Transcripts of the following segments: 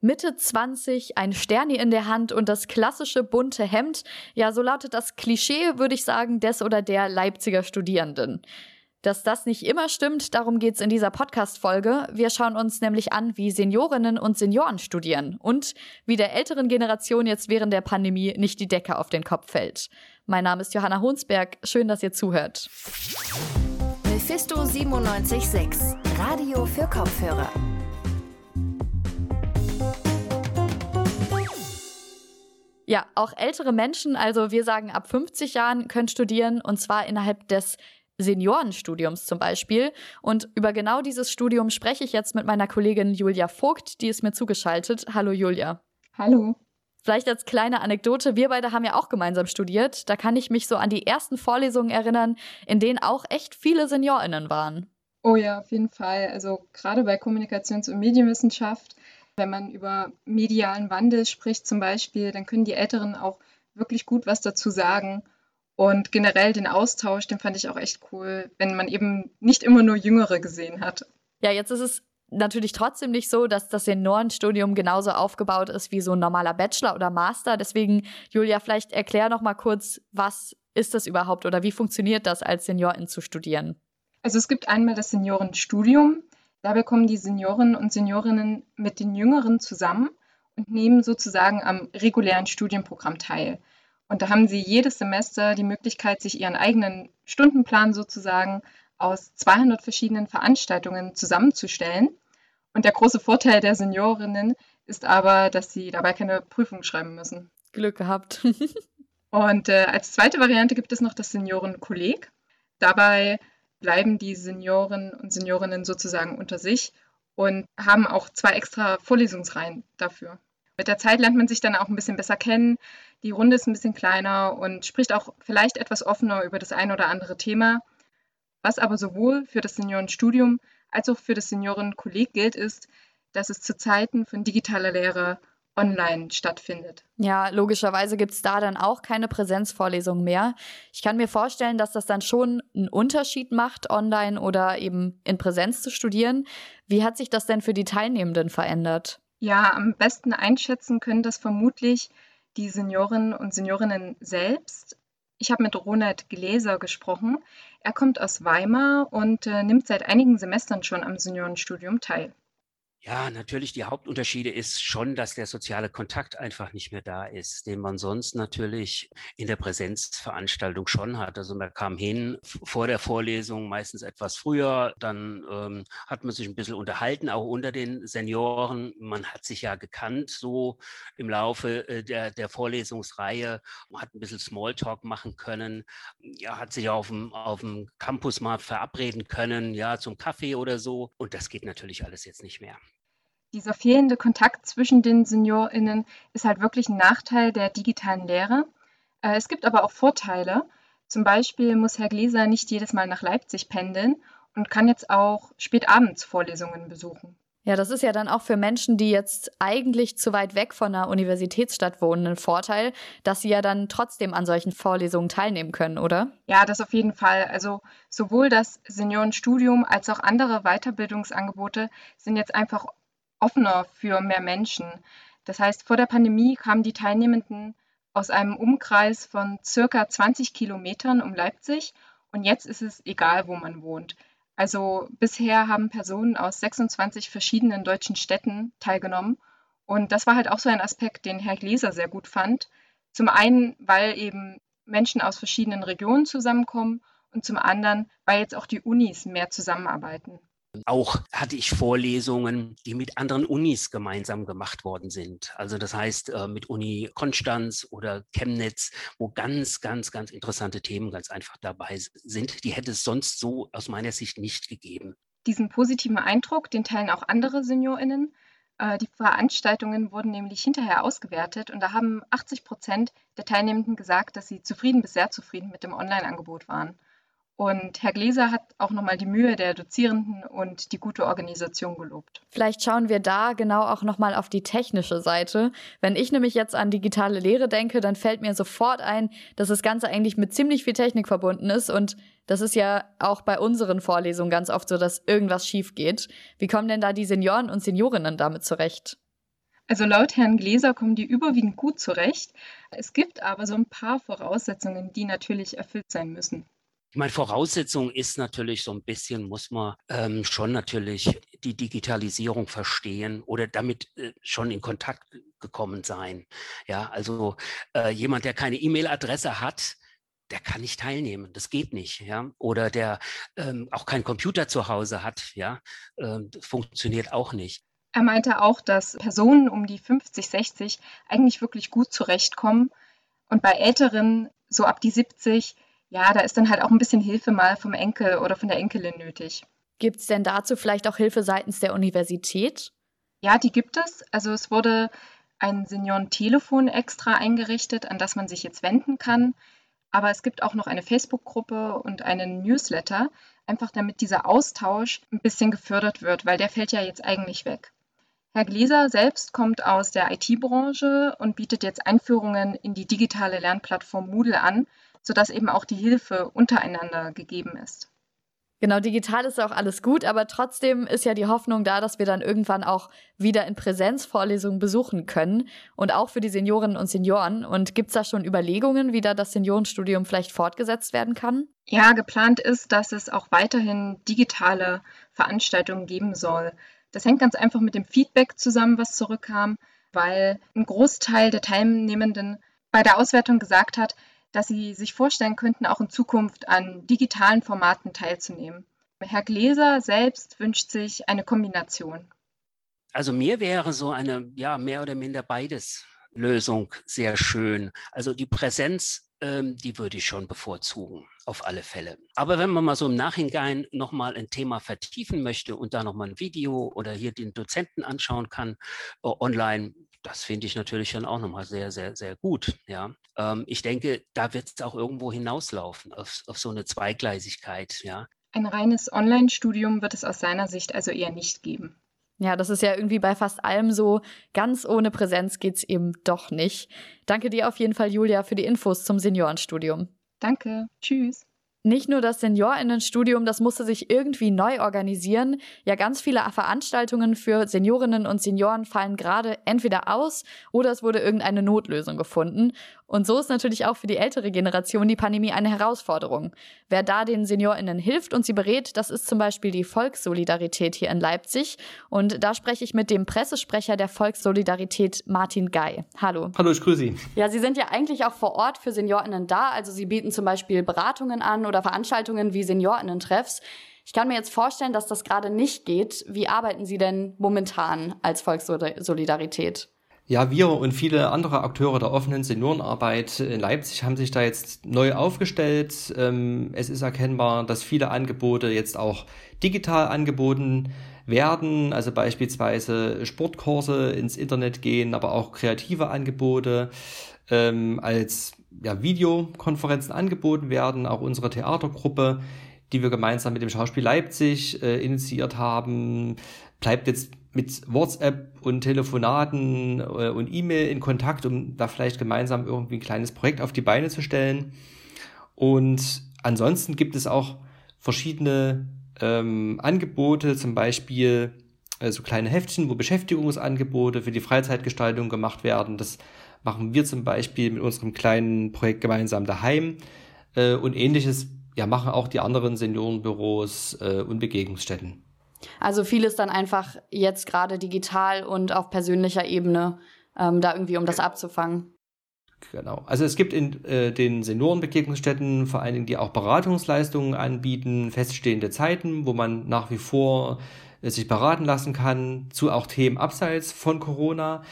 Mitte 20, ein Sterni in der Hand und das klassische bunte Hemd. Ja, so lautet das Klischee, würde ich sagen, des oder der Leipziger Studierenden. Dass das nicht immer stimmt, darum geht's in dieser Podcast-Folge. Wir schauen uns nämlich an, wie Seniorinnen und Senioren studieren und wie der älteren Generation jetzt während der Pandemie nicht die Decke auf den Kopf fällt. Mein Name ist Johanna Honsberg. Schön, dass ihr zuhört. Mephisto 976, Radio für Kopfhörer. Ja, auch ältere Menschen, also wir sagen ab 50 Jahren, können studieren und zwar innerhalb des Seniorenstudiums zum Beispiel. Und über genau dieses Studium spreche ich jetzt mit meiner Kollegin Julia Vogt, die ist mir zugeschaltet. Hallo Julia. Hallo. Vielleicht als kleine Anekdote, wir beide haben ja auch gemeinsam studiert. Da kann ich mich so an die ersten Vorlesungen erinnern, in denen auch echt viele Seniorinnen waren. Oh ja, auf jeden Fall. Also gerade bei Kommunikations- und Medienwissenschaft wenn man über medialen Wandel spricht zum Beispiel, dann können die Älteren auch wirklich gut was dazu sagen. Und generell den Austausch, den fand ich auch echt cool, wenn man eben nicht immer nur Jüngere gesehen hat. Ja, jetzt ist es natürlich trotzdem nicht so, dass das Seniorenstudium genauso aufgebaut ist wie so ein normaler Bachelor oder Master. Deswegen, Julia, vielleicht erklär noch mal kurz, was ist das überhaupt oder wie funktioniert das als Seniorin zu studieren? Also es gibt einmal das Seniorenstudium. Dabei kommen die Senioren und Seniorinnen mit den Jüngeren zusammen und nehmen sozusagen am regulären Studienprogramm teil. Und da haben sie jedes Semester die Möglichkeit, sich ihren eigenen Stundenplan sozusagen aus 200 verschiedenen Veranstaltungen zusammenzustellen. Und der große Vorteil der Seniorinnen ist aber, dass sie dabei keine Prüfung schreiben müssen. Glück gehabt. und äh, als zweite Variante gibt es noch das Seniorenkolleg. Dabei bleiben die Senioren und Seniorinnen sozusagen unter sich und haben auch zwei extra Vorlesungsreihen dafür. Mit der Zeit lernt man sich dann auch ein bisschen besser kennen. Die Runde ist ein bisschen kleiner und spricht auch vielleicht etwas offener über das ein oder andere Thema. Was aber sowohl für das Seniorenstudium als auch für das Seniorenkolleg gilt, ist, dass es zu Zeiten von digitaler Lehre online stattfindet. Ja, logischerweise gibt es da dann auch keine Präsenzvorlesung mehr. Ich kann mir vorstellen, dass das dann schon einen Unterschied macht, online oder eben in Präsenz zu studieren. Wie hat sich das denn für die Teilnehmenden verändert? Ja, am besten einschätzen können das vermutlich die Seniorinnen und Seniorinnen selbst. Ich habe mit Ronald Gläser gesprochen. Er kommt aus Weimar und äh, nimmt seit einigen Semestern schon am Seniorenstudium teil. Ja, natürlich die Hauptunterschiede ist schon, dass der soziale Kontakt einfach nicht mehr da ist, den man sonst natürlich in der Präsenzveranstaltung schon hat. Also man kam hin vor der Vorlesung, meistens etwas früher, dann ähm, hat man sich ein bisschen unterhalten, auch unter den Senioren. Man hat sich ja gekannt so im Laufe äh, der, der Vorlesungsreihe, man hat ein bisschen Smalltalk machen können, ja, hat sich auf dem, auf dem Campus mal verabreden können, ja, zum Kaffee oder so. Und das geht natürlich alles jetzt nicht mehr dieser fehlende Kontakt zwischen den SeniorInnen ist halt wirklich ein Nachteil der digitalen Lehre. Äh, es gibt aber auch Vorteile. Zum Beispiel muss Herr Gläser nicht jedes Mal nach Leipzig pendeln und kann jetzt auch spätabends Vorlesungen besuchen. Ja, das ist ja dann auch für Menschen, die jetzt eigentlich zu weit weg von einer Universitätsstadt wohnen, ein Vorteil, dass sie ja dann trotzdem an solchen Vorlesungen teilnehmen können, oder? Ja, das auf jeden Fall. Also sowohl das Seniorenstudium als auch andere Weiterbildungsangebote sind jetzt einfach offener für mehr Menschen. Das heißt, vor der Pandemie kamen die Teilnehmenden aus einem Umkreis von circa 20 Kilometern um Leipzig und jetzt ist es egal, wo man wohnt. Also bisher haben Personen aus 26 verschiedenen deutschen Städten teilgenommen und das war halt auch so ein Aspekt, den Herr Gläser sehr gut fand. Zum einen, weil eben Menschen aus verschiedenen Regionen zusammenkommen und zum anderen, weil jetzt auch die Unis mehr zusammenarbeiten. Auch hatte ich Vorlesungen, die mit anderen Unis gemeinsam gemacht worden sind. Also das heißt äh, mit Uni Konstanz oder Chemnitz, wo ganz, ganz, ganz interessante Themen ganz einfach dabei sind. Die hätte es sonst so aus meiner Sicht nicht gegeben. Diesen positiven Eindruck, den teilen auch andere SeniorInnen. Äh, die Veranstaltungen wurden nämlich hinterher ausgewertet und da haben 80 Prozent der Teilnehmenden gesagt, dass sie zufrieden bis sehr zufrieden mit dem Online-Angebot waren. Und Herr Gläser hat auch nochmal die Mühe der Dozierenden und die gute Organisation gelobt. Vielleicht schauen wir da genau auch nochmal auf die technische Seite. Wenn ich nämlich jetzt an digitale Lehre denke, dann fällt mir sofort ein, dass das Ganze eigentlich mit ziemlich viel Technik verbunden ist. Und das ist ja auch bei unseren Vorlesungen ganz oft so, dass irgendwas schief geht. Wie kommen denn da die Senioren und Seniorinnen damit zurecht? Also laut Herrn Gläser kommen die überwiegend gut zurecht. Es gibt aber so ein paar Voraussetzungen, die natürlich erfüllt sein müssen. Meine Voraussetzung ist natürlich so ein bisschen, muss man ähm, schon natürlich die Digitalisierung verstehen oder damit äh, schon in Kontakt gekommen sein. Ja, also äh, jemand, der keine E-Mail-Adresse hat, der kann nicht teilnehmen. Das geht nicht, ja. Oder der ähm, auch keinen Computer zu Hause hat, ja, ähm, funktioniert auch nicht. Er meinte auch, dass Personen um die 50, 60 eigentlich wirklich gut zurechtkommen und bei Älteren, so ab die 70, ja, da ist dann halt auch ein bisschen Hilfe mal vom Enkel oder von der Enkelin nötig. Gibt es denn dazu vielleicht auch Hilfe seitens der Universität? Ja, die gibt es. Also es wurde ein Seniorentelefon extra eingerichtet, an das man sich jetzt wenden kann. Aber es gibt auch noch eine Facebook-Gruppe und einen Newsletter, einfach damit dieser Austausch ein bisschen gefördert wird, weil der fällt ja jetzt eigentlich weg. Herr Gläser selbst kommt aus der IT-Branche und bietet jetzt Einführungen in die digitale Lernplattform Moodle an, sodass eben auch die Hilfe untereinander gegeben ist. Genau, digital ist auch alles gut, aber trotzdem ist ja die Hoffnung da, dass wir dann irgendwann auch wieder in Präsenzvorlesungen besuchen können und auch für die Seniorinnen und Senioren. Und gibt es da schon Überlegungen, wie da das Seniorenstudium vielleicht fortgesetzt werden kann? Ja, geplant ist, dass es auch weiterhin digitale Veranstaltungen geben soll. Das hängt ganz einfach mit dem Feedback zusammen, was zurückkam, weil ein Großteil der Teilnehmenden bei der Auswertung gesagt hat, dass sie sich vorstellen könnten, auch in Zukunft an digitalen Formaten teilzunehmen. Herr Gläser selbst wünscht sich eine Kombination. Also mir wäre so eine, ja, mehr oder minder beides Lösung sehr schön. Also die Präsenz, ähm, die würde ich schon bevorzugen, auf alle Fälle. Aber wenn man mal so im Nachhinein nochmal ein Thema vertiefen möchte und da nochmal ein Video oder hier den Dozenten anschauen kann, äh, online, das finde ich natürlich dann auch nochmal sehr, sehr, sehr gut. Ja, ähm, ich denke, da wird es auch irgendwo hinauslaufen auf, auf so eine Zweigleisigkeit. Ja. Ein reines Online-Studium wird es aus seiner Sicht also eher nicht geben. Ja, das ist ja irgendwie bei fast allem so. Ganz ohne Präsenz geht es eben doch nicht. Danke dir auf jeden Fall, Julia, für die Infos zum Seniorenstudium. Danke. Tschüss. Nicht nur das Seniorinnenstudium, das musste sich irgendwie neu organisieren. Ja, ganz viele Veranstaltungen für Seniorinnen und Senioren fallen gerade entweder aus oder es wurde irgendeine Notlösung gefunden. Und so ist natürlich auch für die ältere Generation die Pandemie eine Herausforderung. Wer da den SeniorInnen hilft und sie berät, das ist zum Beispiel die Volkssolidarität hier in Leipzig. Und da spreche ich mit dem Pressesprecher der Volkssolidarität, Martin Gei. Hallo. Hallo, ich grüße Sie. Ja, Sie sind ja eigentlich auch vor Ort für SeniorInnen da. Also Sie bieten zum Beispiel Beratungen an oder Veranstaltungen wie SeniorInnen-Treffs. Ich kann mir jetzt vorstellen, dass das gerade nicht geht. Wie arbeiten Sie denn momentan als Volkssolidarität? Ja, wir und viele andere Akteure der offenen Seniorenarbeit in Leipzig haben sich da jetzt neu aufgestellt. Ähm, es ist erkennbar, dass viele Angebote jetzt auch digital angeboten werden, also beispielsweise Sportkurse ins Internet gehen, aber auch kreative Angebote ähm, als ja, Videokonferenzen angeboten werden. Auch unsere Theatergruppe, die wir gemeinsam mit dem Schauspiel Leipzig äh, initiiert haben, bleibt jetzt mit WhatsApp und Telefonaten äh, und E-Mail in Kontakt, um da vielleicht gemeinsam irgendwie ein kleines Projekt auf die Beine zu stellen. Und ansonsten gibt es auch verschiedene ähm, Angebote, zum Beispiel äh, so kleine Heftchen, wo Beschäftigungsangebote für die Freizeitgestaltung gemacht werden. Das machen wir zum Beispiel mit unserem kleinen Projekt gemeinsam daheim. Äh, und ähnliches ja, machen auch die anderen Seniorenbüros äh, und Begegnungsstätten. Also vieles dann einfach jetzt gerade digital und auf persönlicher Ebene ähm, da irgendwie, um das abzufangen. Genau. Also es gibt in äh, den Seniorenbegegnungsstätten vor allen Dingen, die auch Beratungsleistungen anbieten, feststehende Zeiten, wo man nach wie vor äh, sich beraten lassen kann, zu auch Themen abseits von Corona.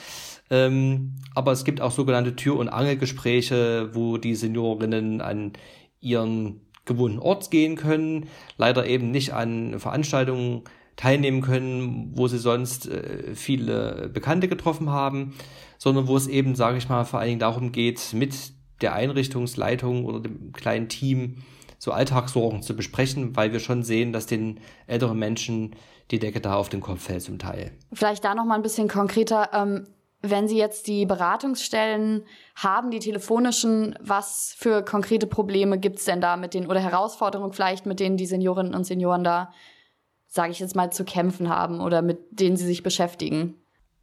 Ähm, aber es gibt auch sogenannte Tür- und Angelgespräche, wo die Seniorinnen an ihren gewohnten Ort gehen können, leider eben nicht an Veranstaltungen teilnehmen können, wo sie sonst äh, viele Bekannte getroffen haben, sondern wo es eben, sage ich mal, vor allen Dingen darum geht, mit der Einrichtungsleitung oder dem kleinen Team so Alltagssorgen zu besprechen, weil wir schon sehen, dass den älteren Menschen die Decke da auf den Kopf fällt zum Teil. Vielleicht da noch mal ein bisschen konkreter. Ähm, wenn Sie jetzt die Beratungsstellen haben, die telefonischen, was für konkrete Probleme gibt es denn da mit denen oder Herausforderungen vielleicht, mit denen die Seniorinnen und Senioren da, sage ich jetzt mal, zu kämpfen haben oder mit denen sie sich beschäftigen?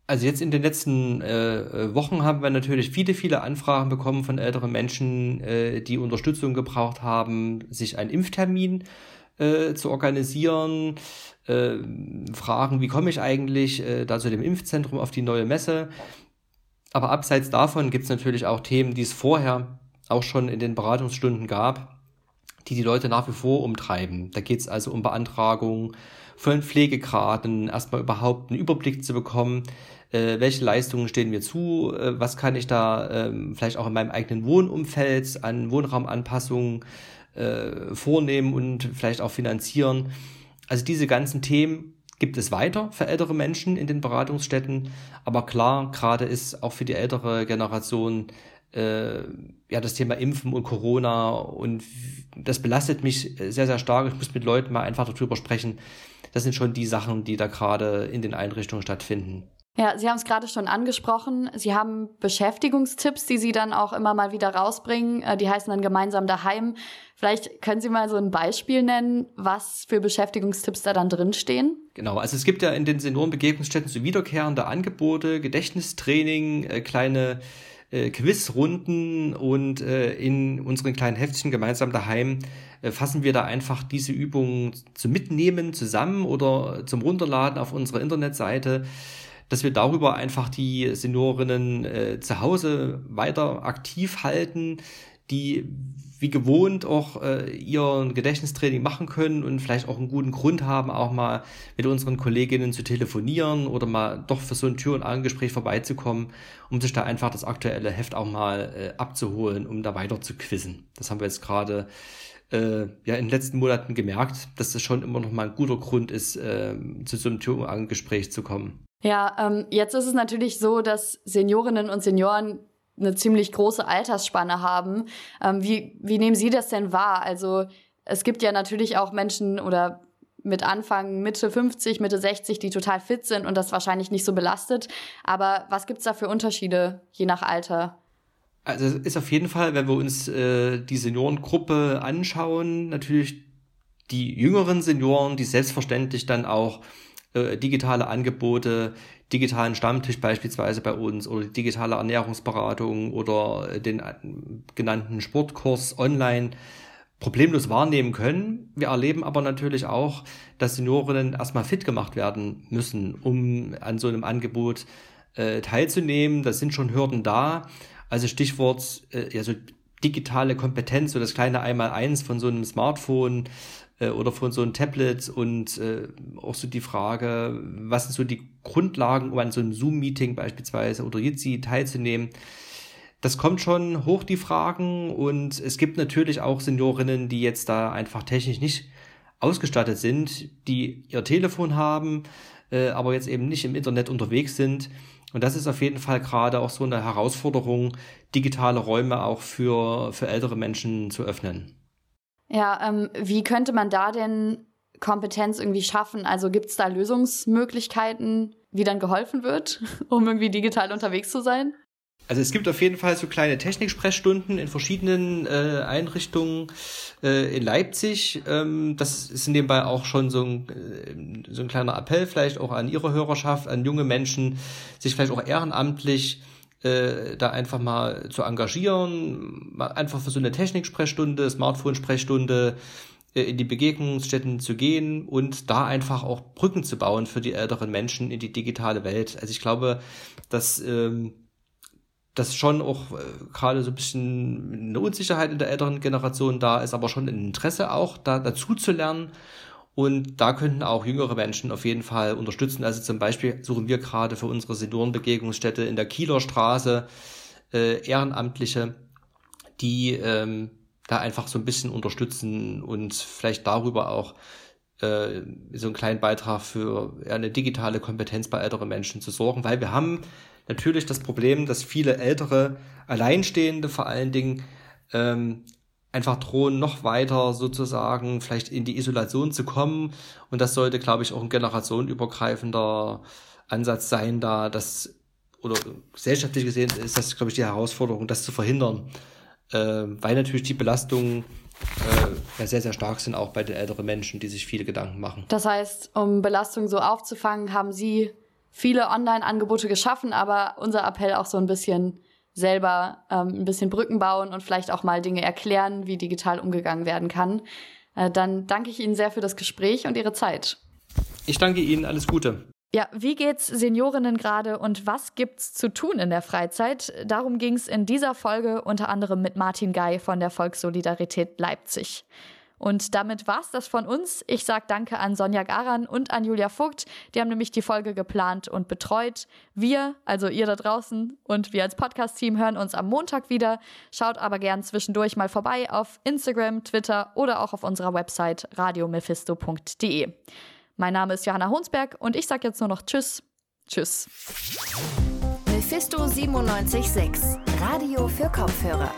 Also jetzt in den letzten äh, Wochen haben wir natürlich viele, viele Anfragen bekommen von älteren Menschen, äh, die Unterstützung gebraucht haben, sich einen Impftermin äh, zu organisieren. Äh, fragen, wie komme ich eigentlich äh, da zu dem Impfzentrum auf die neue Messe? Aber abseits davon gibt es natürlich auch Themen, die es vorher auch schon in den Beratungsstunden gab, die die Leute nach wie vor umtreiben. Da geht es also um Beantragung von Pflegegraden, erstmal überhaupt einen Überblick zu bekommen, äh, welche Leistungen stehen mir zu, äh, was kann ich da äh, vielleicht auch in meinem eigenen Wohnumfeld an Wohnraumanpassungen äh, vornehmen und vielleicht auch finanzieren. Also diese ganzen Themen gibt es weiter für ältere Menschen in den Beratungsstätten, aber klar, gerade ist auch für die ältere Generation äh, ja das Thema Impfen und Corona und das belastet mich sehr, sehr stark. Ich muss mit Leuten mal einfach darüber sprechen. Das sind schon die Sachen, die da gerade in den Einrichtungen stattfinden. Ja, Sie haben es gerade schon angesprochen. Sie haben Beschäftigungstipps, die Sie dann auch immer mal wieder rausbringen. Äh, die heißen dann gemeinsam daheim. Vielleicht können Sie mal so ein Beispiel nennen, was für Beschäftigungstipps da dann drinstehen? Genau, also es gibt ja in den Seniorenbegegnungsstätten so wiederkehrende Angebote, Gedächtnistraining, äh, kleine äh, Quizrunden und in unseren kleinen Heftchen gemeinsam daheim fassen wir da einfach diese Übungen zum Mitnehmen zusammen oder zum Runterladen auf unserer Internetseite dass wir darüber einfach die Seniorinnen äh, zu Hause weiter aktiv halten, die wie gewohnt auch äh, ihr Gedächtnistraining machen können und vielleicht auch einen guten Grund haben, auch mal mit unseren Kolleginnen zu telefonieren oder mal doch für so ein Tür- und Angespräch vorbeizukommen, um sich da einfach das aktuelle Heft auch mal äh, abzuholen, um da weiter zu quizzen. Das haben wir jetzt gerade äh, ja in den letzten Monaten gemerkt, dass das schon immer noch mal ein guter Grund ist, äh, zu so einem Tür- und Angespräch zu kommen. Ja, ähm, jetzt ist es natürlich so, dass Seniorinnen und Senioren eine ziemlich große Altersspanne haben. Ähm, wie, wie nehmen Sie das denn wahr? Also es gibt ja natürlich auch Menschen oder mit Anfang, Mitte 50, Mitte 60, die total fit sind und das wahrscheinlich nicht so belastet. Aber was gibt's da für Unterschiede je nach Alter? Also es ist auf jeden Fall, wenn wir uns äh, die Seniorengruppe anschauen, natürlich die jüngeren Senioren, die selbstverständlich dann auch äh, digitale Angebote, digitalen Stammtisch beispielsweise bei uns oder digitale Ernährungsberatung oder den äh, genannten Sportkurs online problemlos wahrnehmen können. Wir erleben aber natürlich auch, dass Seniorinnen erstmal fit gemacht werden müssen, um an so einem Angebot äh, teilzunehmen. Da sind schon Hürden da. Also Stichwort äh, ja, so digitale Kompetenz, so das kleine Einmaleins von so einem Smartphone, äh, oder von so einem Tablet und äh, auch so die Frage, was sind so die Grundlagen, um an so einem Zoom-Meeting beispielsweise oder Jitsi teilzunehmen. Das kommt schon hoch, die Fragen. Und es gibt natürlich auch Seniorinnen, die jetzt da einfach technisch nicht ausgestattet sind, die ihr Telefon haben, äh, aber jetzt eben nicht im Internet unterwegs sind. Und das ist auf jeden Fall gerade auch so eine Herausforderung, digitale Räume auch für, für ältere Menschen zu öffnen. Ja, ähm, wie könnte man da denn Kompetenz irgendwie schaffen? Also gibt es da Lösungsmöglichkeiten, wie dann geholfen wird, um irgendwie digital unterwegs zu sein? Also es gibt auf jeden Fall so kleine Techniksprechstunden in verschiedenen äh, Einrichtungen äh, in Leipzig. Ähm, das ist nebenbei auch schon so ein, äh, so ein kleiner Appell vielleicht auch an Ihre Hörerschaft, an junge Menschen, sich vielleicht auch ehrenamtlich äh, da einfach mal zu engagieren, einfach für so eine Techniksprechstunde, Smartphone-Sprechstunde äh, in die Begegnungsstätten zu gehen und da einfach auch Brücken zu bauen für die älteren Menschen in die digitale Welt. Also ich glaube, dass ähm, dass schon auch äh, gerade so ein bisschen eine Unsicherheit in der älteren Generation da ist, aber schon ein Interesse auch, da dazu zu lernen und da könnten auch jüngere Menschen auf jeden Fall unterstützen. Also zum Beispiel suchen wir gerade für unsere Seniorenbegegnungsstätte in der Kieler Straße äh, Ehrenamtliche, die ähm, da einfach so ein bisschen unterstützen und vielleicht darüber auch äh, so einen kleinen Beitrag für eine digitale Kompetenz bei älteren Menschen zu sorgen, weil wir haben natürlich das Problem, dass viele ältere Alleinstehende vor allen Dingen ähm, einfach drohen, noch weiter sozusagen vielleicht in die Isolation zu kommen. Und das sollte, glaube ich, auch ein generationenübergreifender Ansatz sein, da das, oder gesellschaftlich gesehen ist das, glaube ich, die Herausforderung, das zu verhindern. Äh, weil natürlich die Belastungen äh, ja sehr, sehr stark sind, auch bei den älteren Menschen, die sich viele Gedanken machen. Das heißt, um Belastungen so aufzufangen, haben Sie viele Online-Angebote geschaffen, aber unser Appell auch so ein bisschen selber ähm, ein bisschen Brücken bauen und vielleicht auch mal Dinge erklären, wie digital umgegangen werden kann. Äh, dann danke ich Ihnen sehr für das Gespräch und Ihre Zeit. Ich danke Ihnen, alles Gute. Ja, wie geht's Seniorinnen gerade und was gibt's zu tun in der Freizeit? Darum ging's in dieser Folge unter anderem mit Martin Gei von der Volkssolidarität Leipzig. Und damit war's das von uns. Ich sage Danke an Sonja Garan und an Julia Vogt. Die haben nämlich die Folge geplant und betreut. Wir, also ihr da draußen und wir als Podcast-Team hören uns am Montag wieder. Schaut aber gern zwischendurch mal vorbei auf Instagram, Twitter oder auch auf unserer Website radiomephisto.de. Mein Name ist Johanna Honsberg und ich sage jetzt nur noch Tschüss. Tschüss. Mephisto 976, Radio für Kopfhörer.